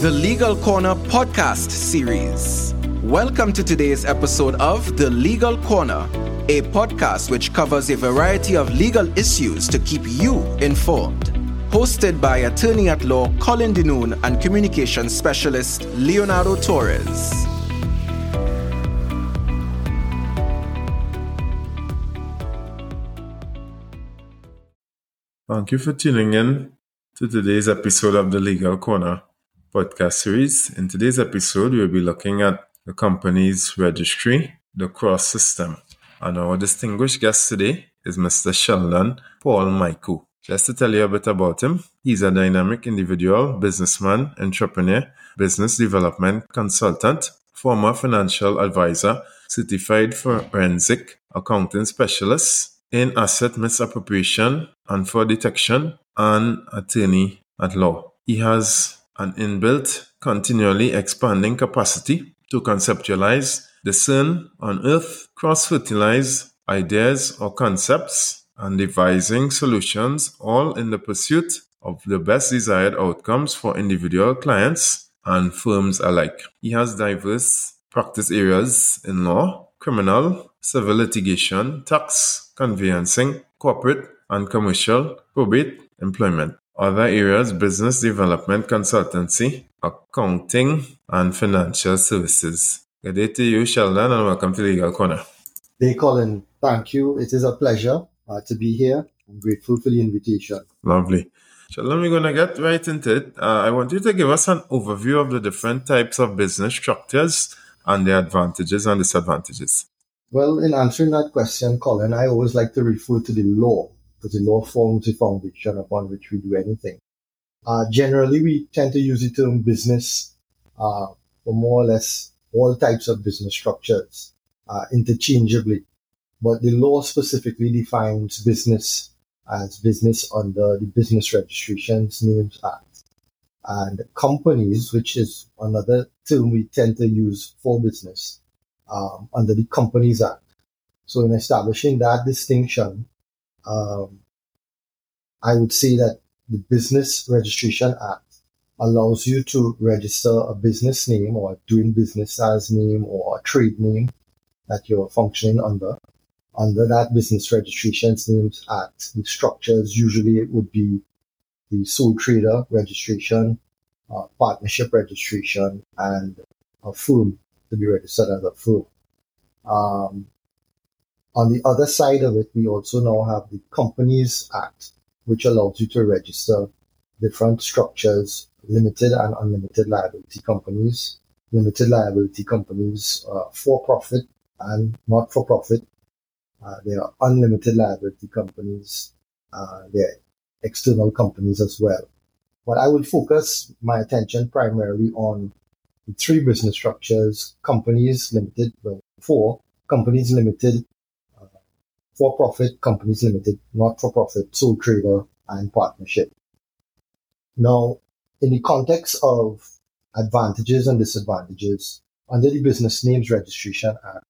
the Legal Corner podcast series. Welcome to today's episode of The Legal Corner, a podcast which covers a variety of legal issues to keep you informed. Hosted by attorney at law Colin Dinoon and communications specialist Leonardo Torres. Thank you for tuning in to today's episode of the Legal Corner podcast series. In today's episode, we'll be looking at the company's registry, the CROS system. And our distinguished guest today is Mr. Sheldon Paul Mycoo. Just to tell you a bit about him, he's a dynamic individual, businessman, entrepreneur, business development consultant, former financial advisor, certified forensic accounting specialist in asset misappropriation and fraud detection, and attorney at law. He has an inbuilt, continually expanding capacity to conceptualize, discern, unearth, cross fertilize ideas or concepts, and devising solutions, all in the pursuit of the best desired outcomes for individual clients and firms alike. He has diverse practice areas in law, criminal, civil litigation, tax, conveyancing, corporate and commercial, probate, employment. Other areas business development consultancy, accounting, and financial services. Good day to you, Sheldon, and welcome to the Legal Corner. Hey, Colin. Thank you. It is a pleasure uh, to be here. I'm grateful for the invitation. Lovely. Sheldon, we're going to get right into it. Uh, I want you to give us an overview of the different types of business structures and their advantages and disadvantages. Well, in answering that question, Colin, I always like to refer to the law because the law forms the foundation upon which we do anything. Uh, generally, we tend to use the term business uh, for more or less all types of business structures uh, interchangeably. But the law specifically defines business as business under the Business Registrations Names Act. And companies, which is another term we tend to use for business, um, under the Companies Act. So in establishing that distinction, um, I would say that the Business Registration Act allows you to register a business name or doing business as name or a trade name that you're functioning under. Under that Business Registrations Names Act, the structures usually it would be the sole trader registration, uh, partnership registration, and a firm to be registered as a firm. Um, on the other side of it, we also now have the Companies Act, which allows you to register different structures, limited and unlimited liability companies, limited liability companies, uh, for profit and not for profit. Uh, there are unlimited liability companies. Uh, there are external companies as well. But I will focus my attention primarily on the three business structures, companies limited, well, four, companies limited, for profit, companies limited, not for profit, sole trader, and partnership. Now, in the context of advantages and disadvantages, under the Business Names Registration Act,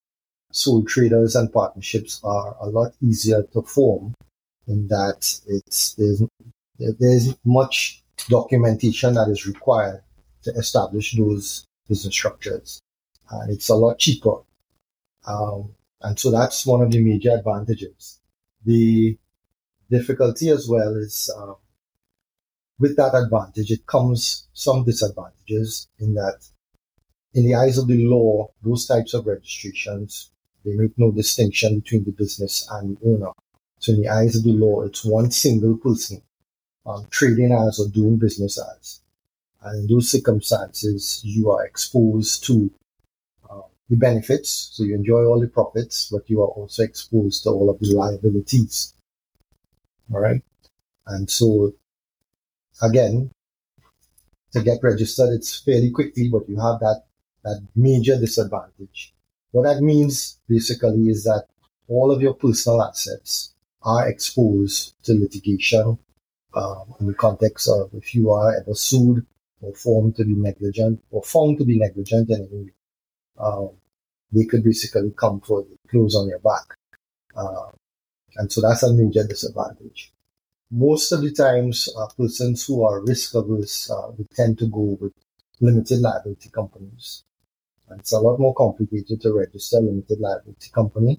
sole traders and partnerships are a lot easier to form in that it's there's, there's much documentation that is required to establish those business structures. And it's a lot cheaper. Um, and so that's one of the major advantages. The difficulty as well is uh, with that advantage, it comes some disadvantages in that in the eyes of the law, those types of registrations, they make no distinction between the business and the owner. So in the eyes of the law, it's one single person um, trading as or doing business as. And in those circumstances, you are exposed to the benefits. So you enjoy all the profits, but you are also exposed to all of the liabilities. All right. And so again, to get registered, it's fairly quickly, but you have that, that major disadvantage. What that means basically is that all of your personal assets are exposed to litigation um, in the context of if you are ever sued or found to be negligent or found to be negligent in any way um, they could basically come for the clothes on your back. Uh, and so that's a major disadvantage. Most of the times, uh, persons who are risk averse uh, tend to go with limited liability companies. And it's a lot more complicated to register a limited liability company.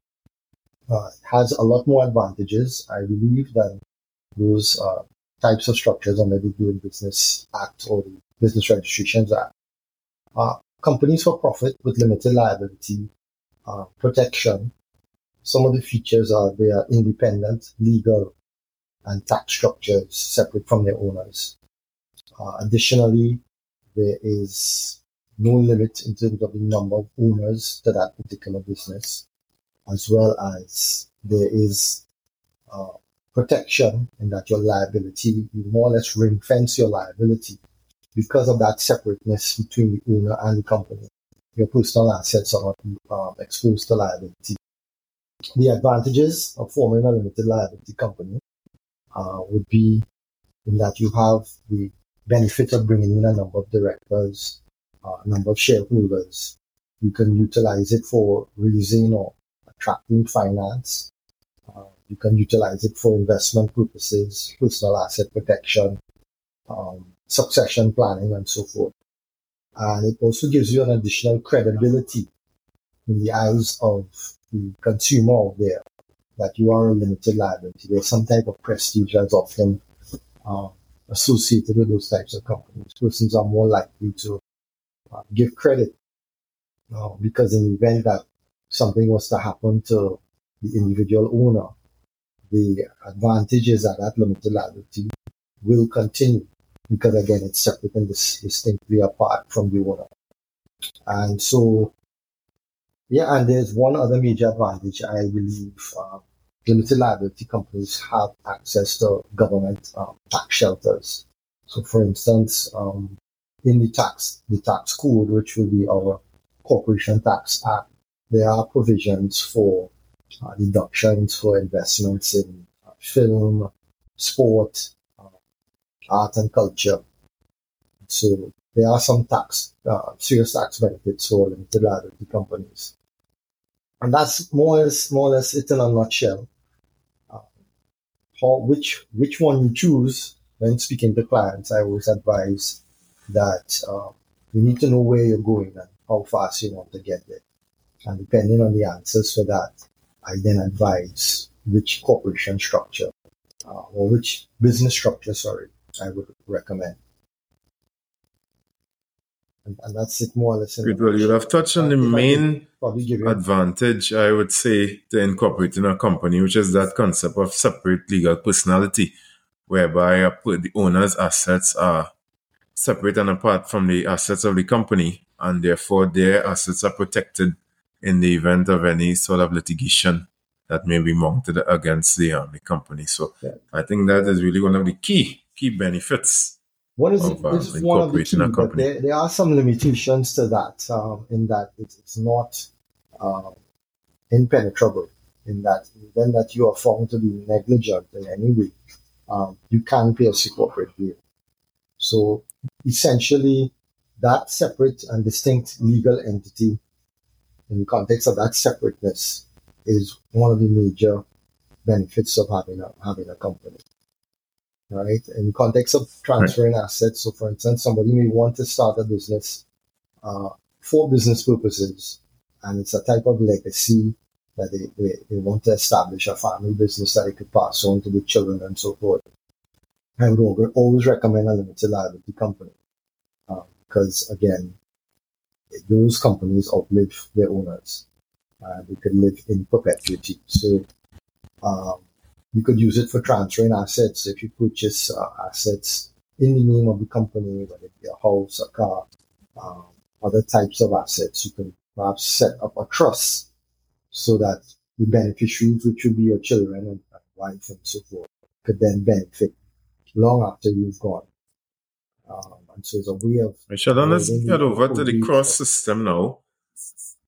Uh, it has a lot more advantages, I believe, than those uh, types of structures under the Doing Business Act or the Business Registrations Act. Uh, companies for profit with limited liability uh, protection. Some of the features are they are independent, legal, and tax structures separate from their owners. Uh, additionally, there is no limit in terms of the number of owners to that particular business, as well as there is uh, protection in that your liability, you more or less ring fence your liability because of that separateness between the owner and the company. Your personal assets are um, exposed to liability. The advantages of forming a limited liability company uh, would be in that you have the benefit of bringing in a number of directors, uh, a number of shareholders. You can utilize it for raising or attracting finance. Uh, you can utilize it for investment purposes, personal asset protection, um, succession planning, and so forth. And it also gives you an additional credibility in the eyes of the consumer out there that you are a limited liability. There's some type of prestige that's often uh, associated with those types of companies. Persons are more likely to uh, give credit uh, because in the event that something was to happen to the individual owner, the advantages that that limited liability will continue because again, it's separate and dis- distinctly apart from the owner. And so, yeah, and there's one other major advantage I believe uh, limited liability companies have access to government um, tax shelters. So, for instance, um, in the tax the tax code, which will be our Corporation Tax Act, there are provisions for uh, deductions for investments in uh, film, sport, art, and culture. So there are some tax, uh, serious tax benefits for limited liability companies. And that's more or less, more or less it in a nutshell how which which one you choose when speaking to clients, I always advise that uh, you need to know where you're going and how fast you want to get there. And depending on the answers for that, I then advise which corporation structure uh, or which business structure, sorry, I would recommend. And, and that's it more or less. Well, you have touched on the main advantage, I would say, to incorporating a company, which is that concept of separate legal personality, whereby the owner's assets are separate and apart from the assets of the company, and therefore their assets are protected in the event of any sort of litigation that may be mounted against the, um, the company. So yeah. I think that is really one of the key key benefits what is it? It's one of the two, but there, there are some limitations to that. Um, in that it's, it's not um, impenetrable. In that, then that you are found to be negligent in any way, um, you can pay a corporate bill. So essentially, that separate and distinct legal entity, in the context of that separateness, is one of the major benefits of having a having a company right? In context of transferring right. assets. So, for instance, somebody may want to start a business uh, for business purposes, and it's a type of legacy that they, they, they, want to establish a family business that they could pass on to the children and so forth. I would always recommend a limited liability company uh, because, again, those companies outlive their owners. Uh, they can live in perpetuity. So, um, you could use it for transferring assets if you purchase uh, assets in the name of the company, whether it be a house, a car, um, other types of assets. You can perhaps set up a trust so that the beneficiaries, which would be your children and, wife and so forth, could then benefit long after you've gone. Um, and so it's a way of. Michelle, let's get over to the CROS system now.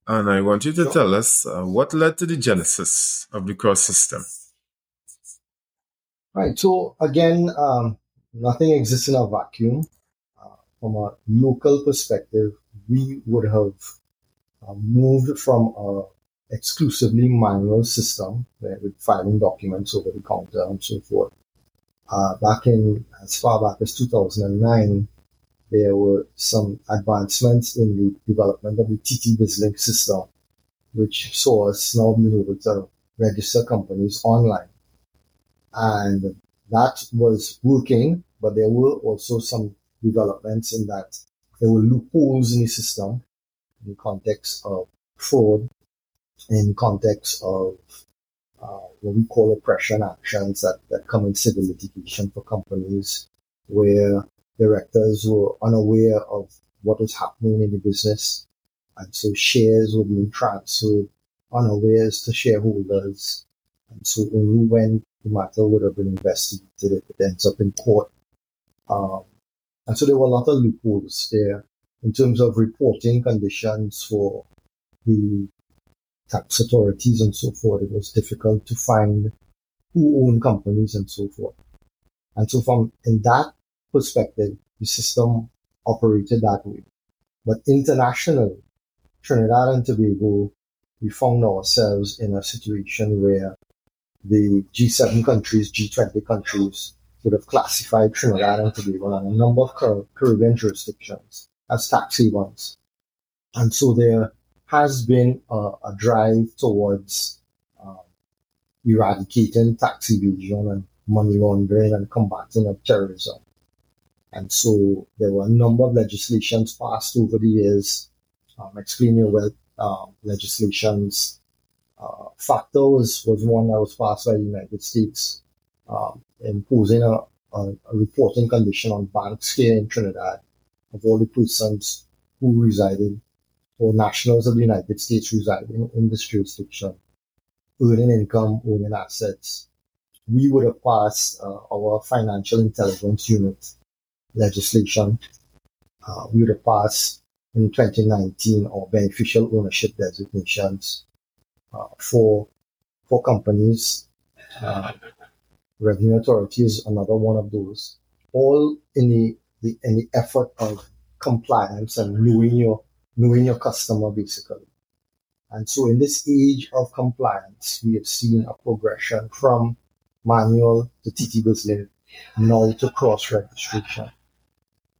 And I want you to tell us uh, what led to the genesis of the CROS system. Right. So again, um, nothing exists in a vacuum. Uh, from a local perspective, we would have uh, moved from a exclusively manual system where with filing documents over the counter and so forth. Uh, back in as far back as 2009, there were some advancements in the development of the TT BizLink system, which saw us now being able to register companies online. And that was working, but there were also some developments in that there were loopholes in the system in context of fraud, in context of uh, what we call oppression actions that, that come in civil litigation for companies where directors were unaware of what was happening in the business. And so shares were being transferred unawares to shareholders. And so when the matter would have been investigated, it ends up in court. Um, and so there were a lot of loopholes there in terms of reporting conditions for the tax authorities and so forth. It was difficult to find who owned companies and so forth. And so from in that perspective, the system operated that way. But internationally, Trinidad and Tobago, we found ourselves in a situation where the G7 countries, G20 countries would have classified Trinidad and Tobago and a number of Caribbean jurisdictions as tax havens. And so there has been a, a drive towards um, eradicating tax evasion and money laundering and combating of terrorism. And so there were a number of legislations passed over the years, um, explain your wealth uh, legislations. Uh, FATCA was, was one that was passed by the United States, um, imposing a, a, a, reporting condition on banks here in Trinidad of all the persons who resided or nationals of the United States residing in this jurisdiction, earning income, owning assets. We would have passed uh, our financial intelligence unit legislation. Uh, we would have passed in 2019 our beneficial ownership designations uh, for for companies. Uh, Revenue Authority is another one of those. All in the, the in the effort of compliance and knowing your knowing your customer basically. And so in this age of compliance, we have seen a progression from manual to TT BizLink, now to CROS registration.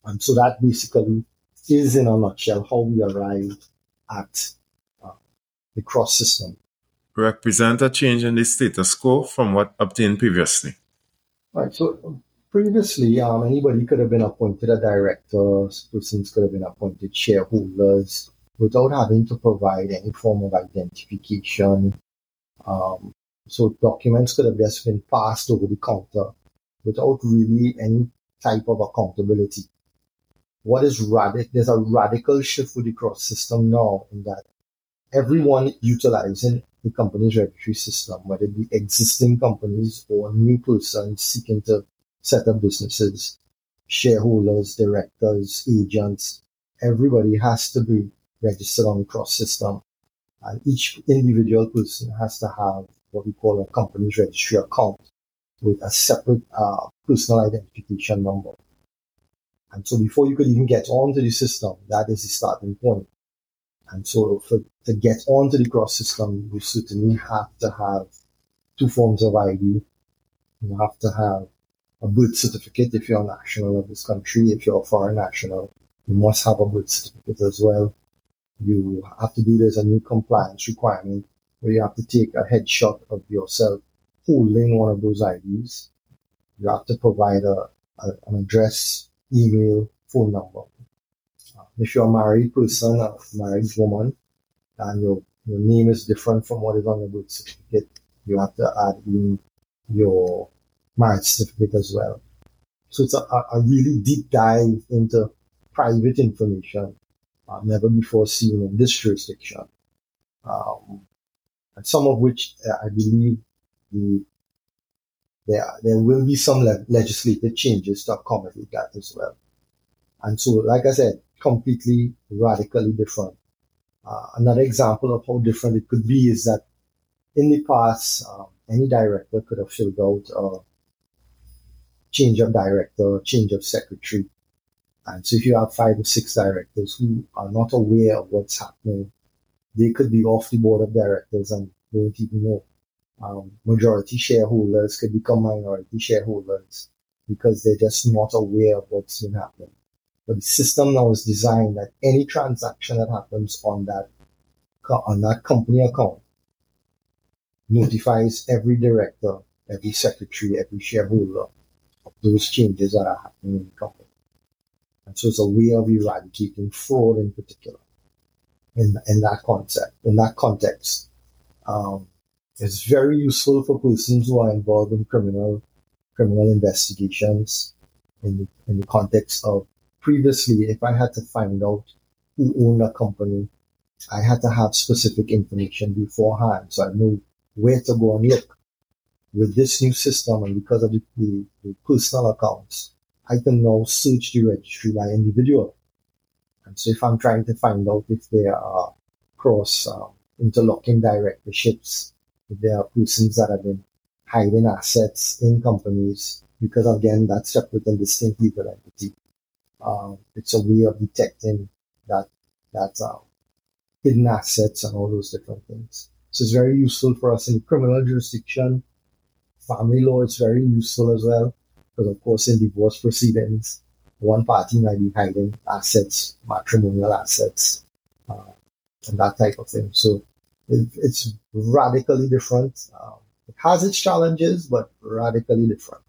And so that basically is in a nutshell how we arrived at the CROS system. Represent a change in the status quo from what obtained previously. Right. So previously, um, anybody could have been appointed a director, persons could have been appointed shareholders without having to provide any form of identification. Um, so documents could have just been passed over the counter without really any type of accountability what is radical, there's a radical shift with the CROS system now in that everyone utilizing the company's registry system, whether it be existing companies or new persons seeking to set up businesses, shareholders, directors, agents, everybody has to be registered on the CROS system. And each individual person has to have what we call a company's registry account with a separate uh, personal identification number. And so before you could even get onto the system, that is the starting point. And so for, to get onto the CROS system, you certainly have to have two forms of ID. You have to have a birth certificate if you're a national of this country. If you're a foreign national, you must have a birth certificate as well. You have to do this a new compliance requirement where you have to take a headshot of yourself holding one of those IDs. You have to provide a, a an address email, phone number. If you're a married person, a married woman, and your, your name is different from what is on the birth certificate, you have to add in your marriage certificate as well. So it's a, a really deep dive into private information uh, never before seen in this jurisdiction. Um, and some of which uh, I believe the there, there will be some le- legislative changes to accommodate that as well. And so, like I said, completely radically different. Uh, another example of how different it could be is that in the past, um, any director could have filled out a change of director, change of secretary. And so if you have five or six directors who are not aware of what's happening, they could be off the board of directors and don't even know um, majority shareholders could become minority shareholders because they're just not aware of what's been happening. But the system now is designed that any transaction that happens on that on that company account notifies every director, every secretary, every shareholder of those changes that are happening in the company. And so it's a way of eradicating fraud in particular in, in that concept, in that context. Um, it's very useful for persons who are involved in criminal criminal investigations in the, in the context of previously, if I had to find out who owned a company, I had to have specific information beforehand. So I knew where to go and look. With this new system and because of the, the, the personal accounts, I can now search the registry by individual. And so if I'm trying to find out if there are cross uh, interlocking directorships, if there are persons that have been hiding assets in companies, because again, that's separate and distinct legal entity. Um, it's a way of detecting that, that, uh, hidden assets and all those different things. So it's very useful for us in criminal jurisdiction. Family law is very useful as well, because of course in divorce proceedings, one party might be hiding assets, matrimonial assets, uh, and that type of thing. So it, it's radically different. Um, it has its challenges, but radically different.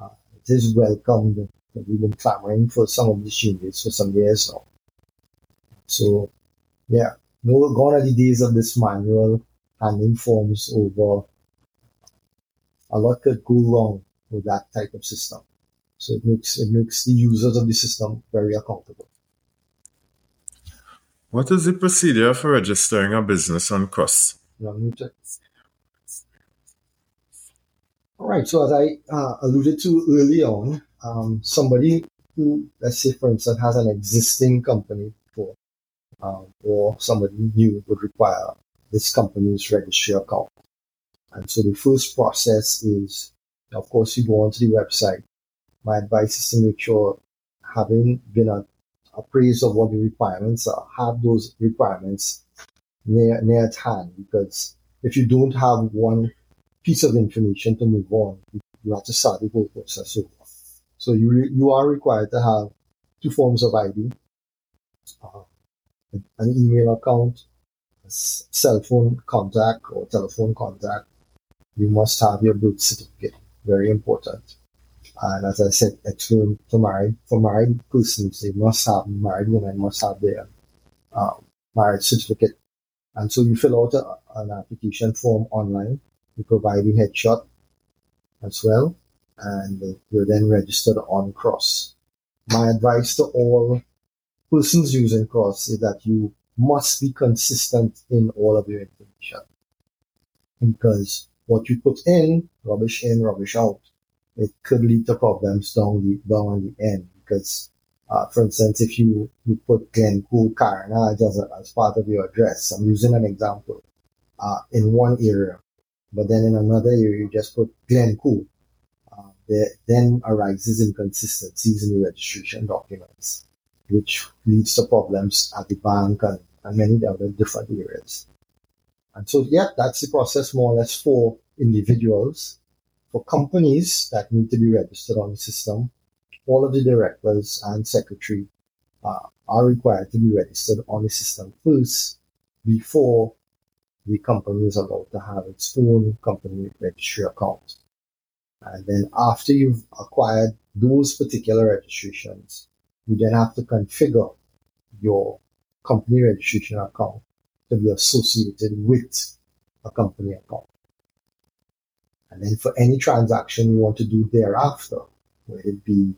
Uh, it is welcomed. We've been clamoring for some of these changes for some years now. So, yeah, no, gone are the days of this manual handing forms over. A lot could go wrong with that type of system. So it makes it makes the users of the system very accountable. What is the procedure for registering a business on CROS? All right. So as I uh, alluded to early on, um, somebody who, let's say, for instance, has an existing company for, um, or somebody new would require this company's registry account. And so the first process is, of course, you go onto the website. My advice is to make sure, having been appraised of what the requirements are, have those requirements near, near at hand. Because if you don't have one piece of information to move on, you have to start the whole process over. So you, re- you are required to have two forms of ID, uh, an email account, cell phone contact or telephone contact, you must have your birth certificate. Very important. And as I said, for, for married for married persons, they must have married women must have their um, marriage certificate. And so you fill out a, an application form online. You provide the headshot as well, and you're then registered on CROS. My advice to all persons using CROS is that you must be consistent in all of your information. Because what you put in, rubbish in, rubbish out, it could lead to problems down the down the end. Because, uh, for instance, if you, you put Glencoe Carenage as, a, as part of your address, I'm using an example, uh, in one area, but then in another area you just put Glencoe, there then arises inconsistencies in the registration documents which leads to problems at the bank and, and many other different areas. And so, yeah, that's the process more or less for individuals. For companies that need to be registered on the system, all of the directors and secretary uh, are required to be registered on the system first before the company is allowed to have its own company registry account. And then after you've acquired those particular registrations, you then have to configure your company registration account to be associated with a company account. And then for any transaction you want to do thereafter, whether it be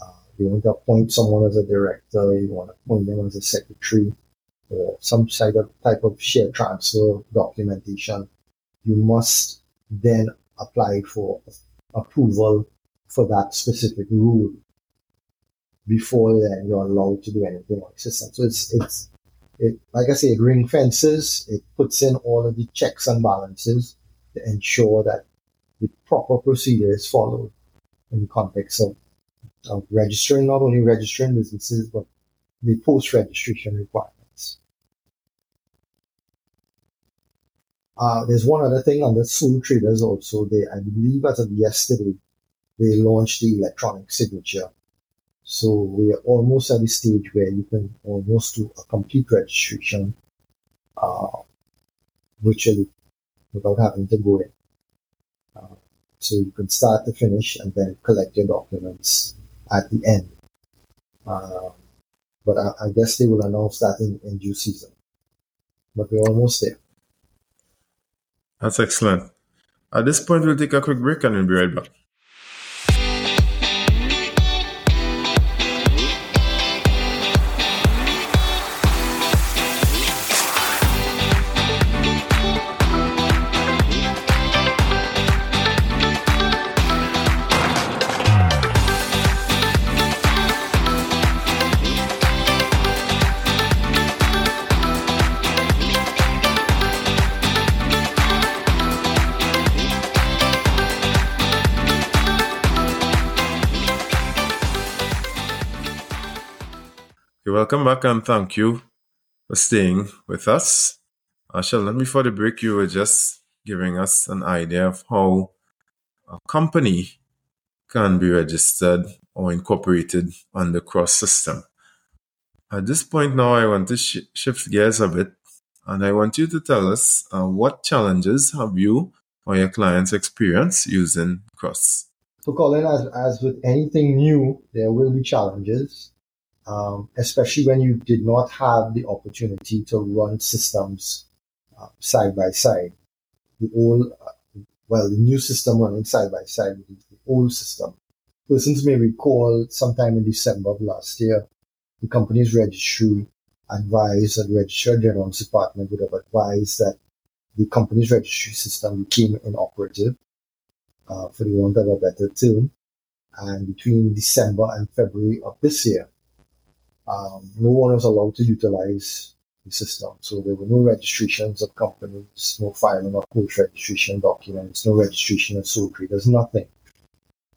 uh, you want to appoint someone as a director, you want to appoint them as a secretary, or some type of, type of share transfer documentation, you must then apply for approval for that specific rule before then you're allowed to do anything on the system. So it's it's it like I say, it ring fences, it puts in all of the checks and balances to ensure that the proper procedure is followed in the context of, of registering not only registering businesses but the post registration requirements. Uh, there's one other thing on the sole traders also. They, I believe as of yesterday, they launched the electronic signature So we are almost at the stage where you can almost do a complete registration uh, virtually without having to go in. Uh, so you can start to finish and then collect your documents at the end. Uh, but I, I, guess they will announce that in, in due season. But we're almost there. That's excellent. At this point, we'll take a quick break and we'll be right back. Welcome back and thank you for staying with us. Uh, Sheldon, before the break, you were just giving us an idea of how a company can be registered or incorporated on the CROS system. At this point now, I want to sh- shift gears a bit and I want you to tell us uh, what challenges have you or your clients experienced using CROS? So, Colin, as, as with anything new, there will be challenges um, especially when you did not have the opportunity to run systems uh, side by side. The old, uh, well, the new system running side by side with the old system. Persons may recall sometime in December of last year, the company's registry advised the Registrar General's Department would have advised that the company's registry system became inoperative, uh, for the want of a better term. And between December and February of this year, um, no one was allowed to utilize the system. So there were no registrations of companies, no filing of post registration documents, no registration of sole traders, nothing.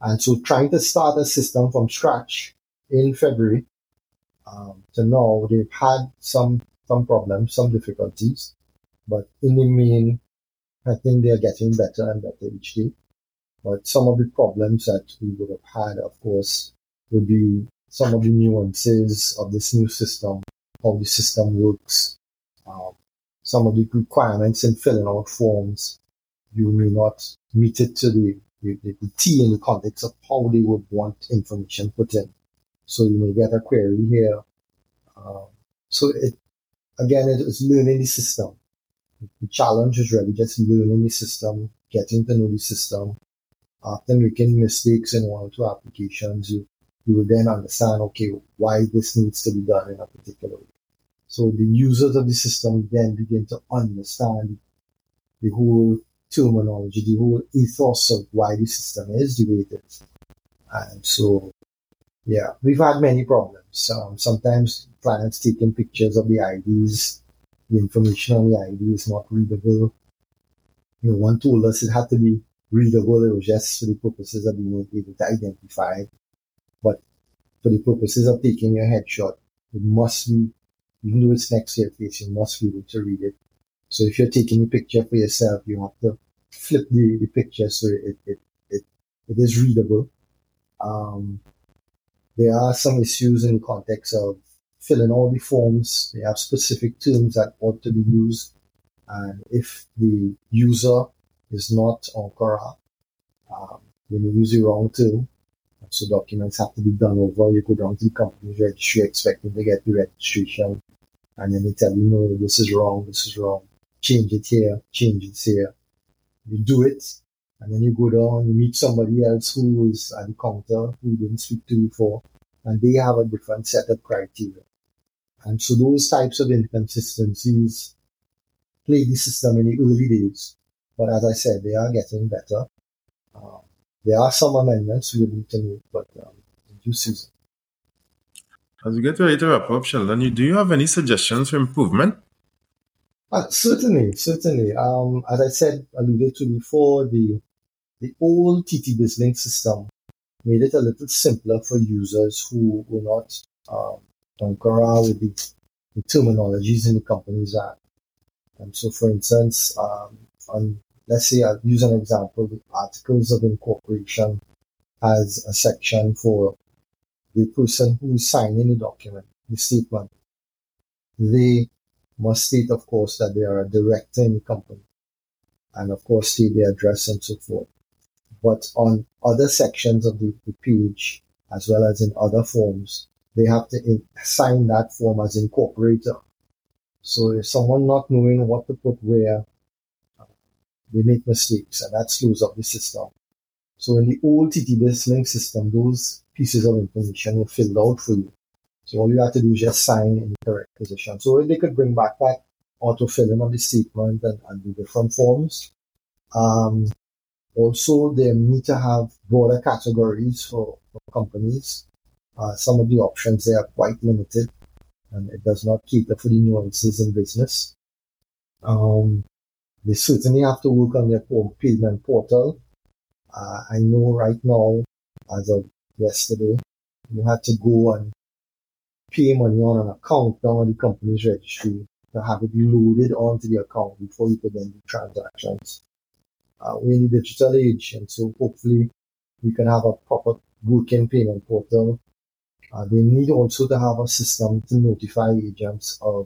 And so trying to start a system from scratch in February um, to now, they've had some some problems, some difficulties, but in the main, I think they're getting better and better each day. But some of the problems that we would have had, of course, would be some of the nuances of this new system, how the system works, um, some of the requirements in filling out forms. You may not meet it to the, the, the T in the context of how they would want information put in. So you may get a query here. Um, so it, again, it is learning the system. The challenge is really just learning the system, getting to know the system. After making mistakes in one or two applications, you you will then understand, okay, why this needs to be done in a particular way. So the users of the system then begin to understand the whole terminology, the whole ethos of why the system is the way it is. And so, yeah, we've had many problems. Um, sometimes clients taking pictures of the IDs, the information on the ID is not readable. You know, one told us it had to be readable. It was just for the purposes of being able to identify for the purposes of taking your headshot, it must be, even though it's next to your face, you must be able to read it. So if you're taking a picture for yourself, you have to flip the, the picture so it, it, it, it is readable. Um, there are some issues in the context of filling all the forms. They have specific terms that ought to be used. And if the user is not on Quora, um, when you use the wrong term, so documents have to be done over. You go down to the company's registry expecting to get the registration. And then they tell you, no, this is wrong, this is wrong. Change it here, change it here. You do it. And then you go down, you meet somebody else who is at the counter who you didn't speak to before. And they have a different set of criteria. And so those types of inconsistencies play the system in the early days. But as I said, they are getting better. Um, there are some amendments we need to make, but um, season. As we get ready to wrap up, Sheldon, do you have any suggestions for improvement? Uh, certainly, certainly. Um, as I said, alluded to before, the the old TT BizLink system made it a little simpler for users who were not um, with the, the, terminologies in the Companies Act. And so, for instance, um, on let's say I'll use an example, the Articles of Incorporation has a section for the person who's signing the document, the statement, they must state, of course, that they are a director in the company and, of course, state their address and so forth. But on other sections of the, the page, as well as in other forms, they have to in, sign that form as incorporator. So if someone not knowing what to put where, they make mistakes and that slows up the system. So in the old TT-Biz link system, those pieces of information were filled out for you. So all you have to do is just sign in the correct position. So they could bring back that auto filling of the statement and, and the different forms. Um, also, they need to have broader categories for, for companies. Uh, some of the options they are quite limited and it does not cater for the nuances in business. Um, they certainly have to work on their payment portal. Uh, I know right now, as of yesterday, you had to go and pay money on an account down on the company's registry to have it loaded onto the account before you could then do transactions. Uh, we're in the digital age, and so hopefully we can have a proper working payment portal. Uh, they need also to have a system to notify agents of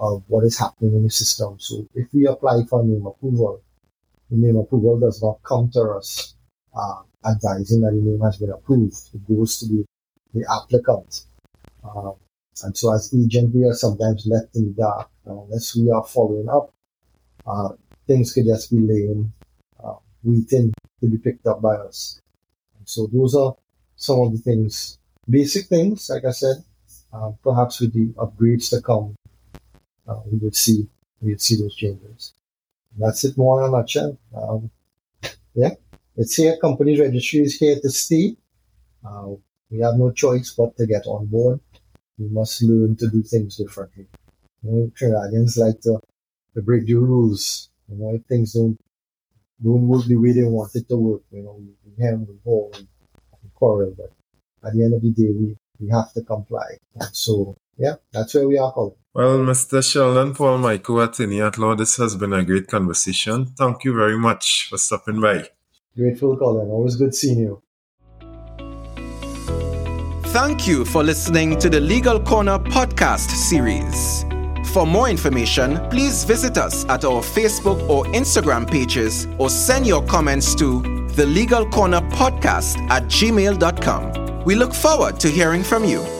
of what is happening in the system. So if we apply for name approval, the name approval does not to us uh, advising that the name has been approved. It goes to the, the applicant. Uh, and so as agent, we are sometimes left in the dark unless we are following up. Uh, things could just be laying, uh, waiting to be picked up by us. And so those are some of the things, basic things, like I said, uh, perhaps with the upgrades to come, uh, we would see we would see those changes. That's it more in a nutshell. Um, yeah, it's here. Company registry is here to stay. Uh, we have no choice but to get on board. We must learn to do things differently. You know, Trinidadians like to, to break the rules. You know, if things don't don't work the way they want it to work, you know, we, hem, we hold, we quarrel, but at the end of the day, we, we have to comply. And so, yeah, that's where we are, Colin. Well, Mr. Sheldon Paul Mycoo Attorney at Law, this has been a great conversation. Thank you very much for stopping by. Grateful, Colin. Always good seeing you. Thank you for listening to the Legal Corner podcast series. For more information, please visit us at our Facebook or Instagram pages or send your comments to the Legal Corner podcast at gmail.com. We look forward to hearing from you.